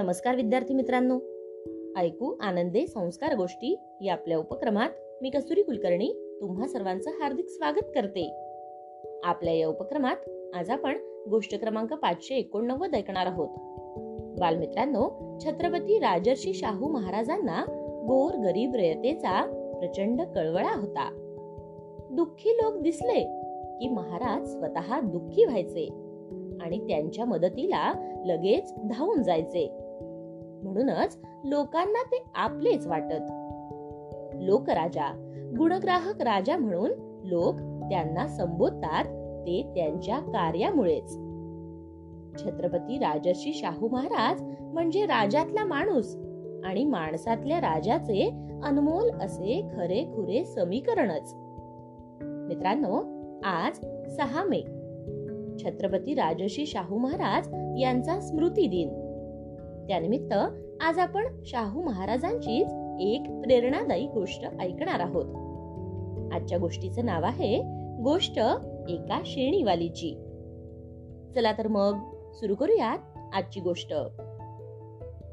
नमस्कार विद्यार्थी मित्रांनो. ऐकू आनंदे संस्कार गोष्टी या आपल्या उपक्रमात मी कसुरी कुलकर्णी तुम्हा सर्वांचं हार्दिक स्वागत करते. आपल्या या उपक्रमात आज आपण गोष्ट क्रमांक पाचशे एकोणनव्वद ऐकणार आहोत. बालमित्रांनो छत्रपती राजर्षी शाहू महाराजांना गोर गरीब रयतेचा प्रचंड कळवळा होता. दुःखी लोक दिसले की महाराज स्वतः दुःखी व्हायचे आणि त्यांच्या मदतीला लगेच धावून जायचे. म्हणूनच लोकांना ते आपलेच वाटत. लोकराजा गुणग्राहक राजा म्हणून लोक त्यांना संबोधतात ते त्यांच्या कार्यामुळेच. छत्रपती राजर्षी शाहू महाराज म्हणजे राजातला माणूस आणि माणसातल्या राजाचे अनमोल असे खरे खुरे समीकरणच. मित्रांनो आज सहा मे. छत्रपती राजर्षी शाहू महाराज यांचा स्मृती दिन त्यानिमित्त आज आपण शाहू महाराजांचीच एक प्रेरणादायी गोष्ट ऐकणार आहोत. आजच्या गोष्टीचं नाव आहे गोष्ट एका शेणीवालीची चला तर मग सुरू करूयात आजची गोष्ट.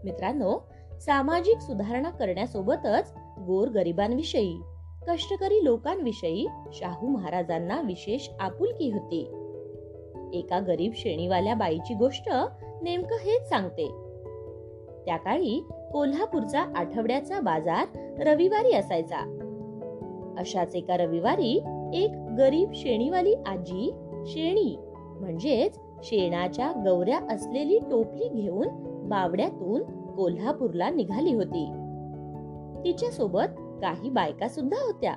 मित्रांनो सामाजिक सुधारणा करण्यासोबतच गोर गरिबांविषयी कष्टकरी लोकांविषयी शाहू महाराजांना विशेष आपुलकी होती. एका गरीब श्रेणीवाल्या बाईची गोष्ट नेमकं हेच सांगते. त्या काळी कोल्हापूरचा आठवड्याचा बाजार रविवारी असायचा. अशाच एका रविवारी एक गरीब शेणीवाली आजी शेणी म्हणजेच शेणाच्या गौऱ्या असलेली टोपली घेऊन बावड्यातून कोल्हापूरला निघाली होती. तिच्या सोबत काही बायका सुद्धा होत्या.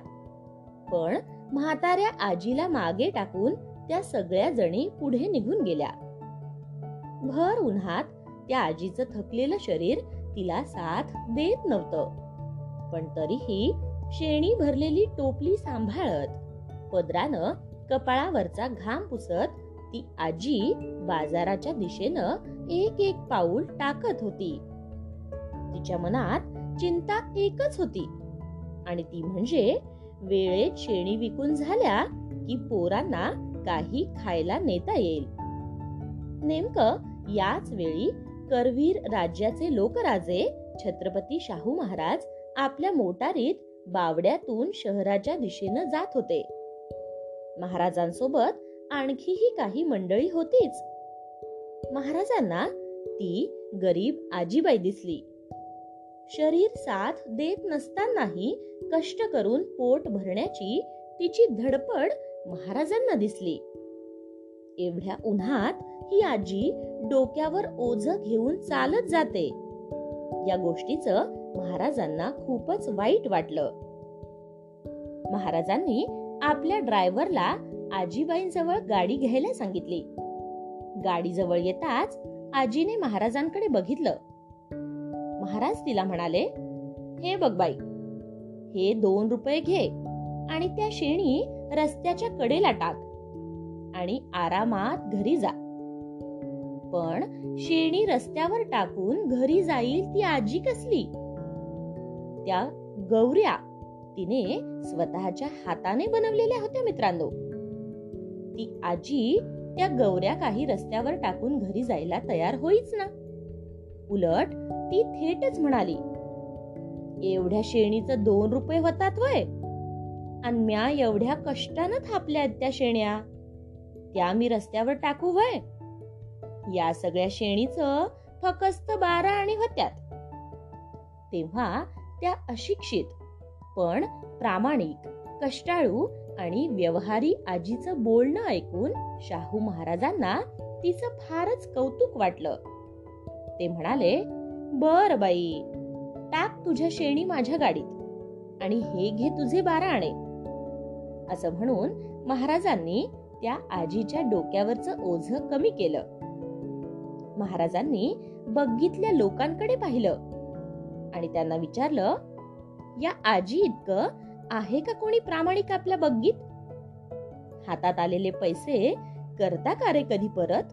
पण म्हाताऱ्या आजीला मागे टाकून त्या सगळ्या जणी पुढे निघून गेल्या. भर उन्हात त्या आजीचं थकलेलं शरीर तिला साथ देत नव्हतं. पण तरीही शेणी भरलेली टोपली सांभाळत पदरानं कपाळावरचा घाम पुसत ती आजी बाजाराच्या दिशेनं एक एक पाऊल टाकत होती. तिच्या मनात चिंता एकच होती आणि ती म्हणजे वेळेत शेणी विकून झाल्या की पोरांना काही खायला नेता येईल. नेमकं याच वेळी करवीर राज्याचे लोकराजे छत्रपती शाहू महाराज आपल्या मोटारीत बावड्यातून शहराच्या दिशेनं जात होते. महाराजांसोबत आणखीही काही मंडळी होतीच. महाराजांना ती गरीब आजीबाई दिसली. शरीर साथ देत नसतानाही कष्ट करून पोट भरण्याची तिची धडपड महाराजांना दिसली. एवढ्या उन्हात ही आजी डोक्यावर ओझ घेऊन चालत जाते. या गोष्टीचं महाराजांना खूपच वाईट वाटलं. महाराजांनी आपल्या ड्रायव्हरला आजीबाईंजवळ गाडी घ्यायला सांगितली. गाडीजवळ येताच आजीने महाराजांकडे बघितलं. महाराज तिला म्हणाले हे बघ बाई हे दोन रुपये घे आणि त्या शेणी रस्त्याच्या कडेला टाक. आणि आरामात घरी जा. पण शेणी रस्त्यावर टाकून घरी जाईल ती आजी कसली? त्या गौऱ्या तिने स्वतःच्या हाताने बनवलेल्या होत्या मित्रांनो. ती आजी त्या गौऱ्या काही रस्त्यावर टाकून घरी जायला तयार होईच ना. उलट ती थेटच म्हणाली एवढ्या शेणीचं दोन रुपये होतात वय. आणि म्या एवढ्या कष्टानं थापल्या त्या शेण्या. त्या मी रस्त्यावर टाकू व्हय? या सगळ्या शेणीच फकस्त बारा आणि होत्यात. तेव्हा त्या अशिक्षित पण प्रामाणिक कष्टाळू आणि व्यवहारी आजीचं बोलणं ऐकून शाहू महाराजांना तिचं फारच कौतुक वाटलं. ते म्हणाले बर बाई टाक तुझ्या शेणी माझ्या गाडीत आणि हे घे तुझे बारा आणे. असं म्हणून महाराजांनी त्या आजीच्या डोक्यावरचं ओझ कमी केलं. महाराजांनी बघितल्या लोकांकडे पाहिलं आणि त्यांना विचारलं या आजी इतकं आहे का कोणी प्रामाणिक आपल्या बग्गीत? हातात आलेले पैसे करता का रे कधी परत?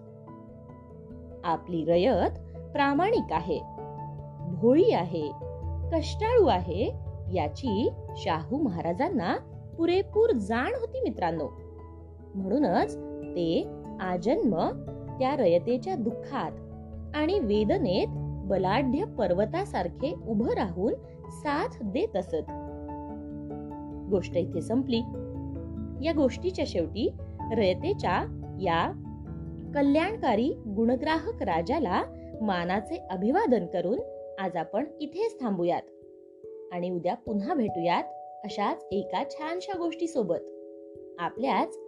आपली रयत प्रामाणिक आहे भोळी आहे कष्टाळू आहे याची शाहू महाराजांना पुरेपूर जाण होती मित्रांनो. म्हणूनच ते आजन्म त्या रयतेच्या दुःखात आणि वेदनेत बलाढ्य पर्वतासारखे उभं राहून साथ देत असत. गोष्ट इथे संपली. या गोष्टीच्या शेवटी रयतेच्या या कल्याणकारी गुणग्राहक राजाला मानाचे अभिवादन करून आज आपण इथेच थांबूयात आणि उद्या पुन्हा भेटूयात अशाच एका छानशा गोष्टी सोबत आपल्याच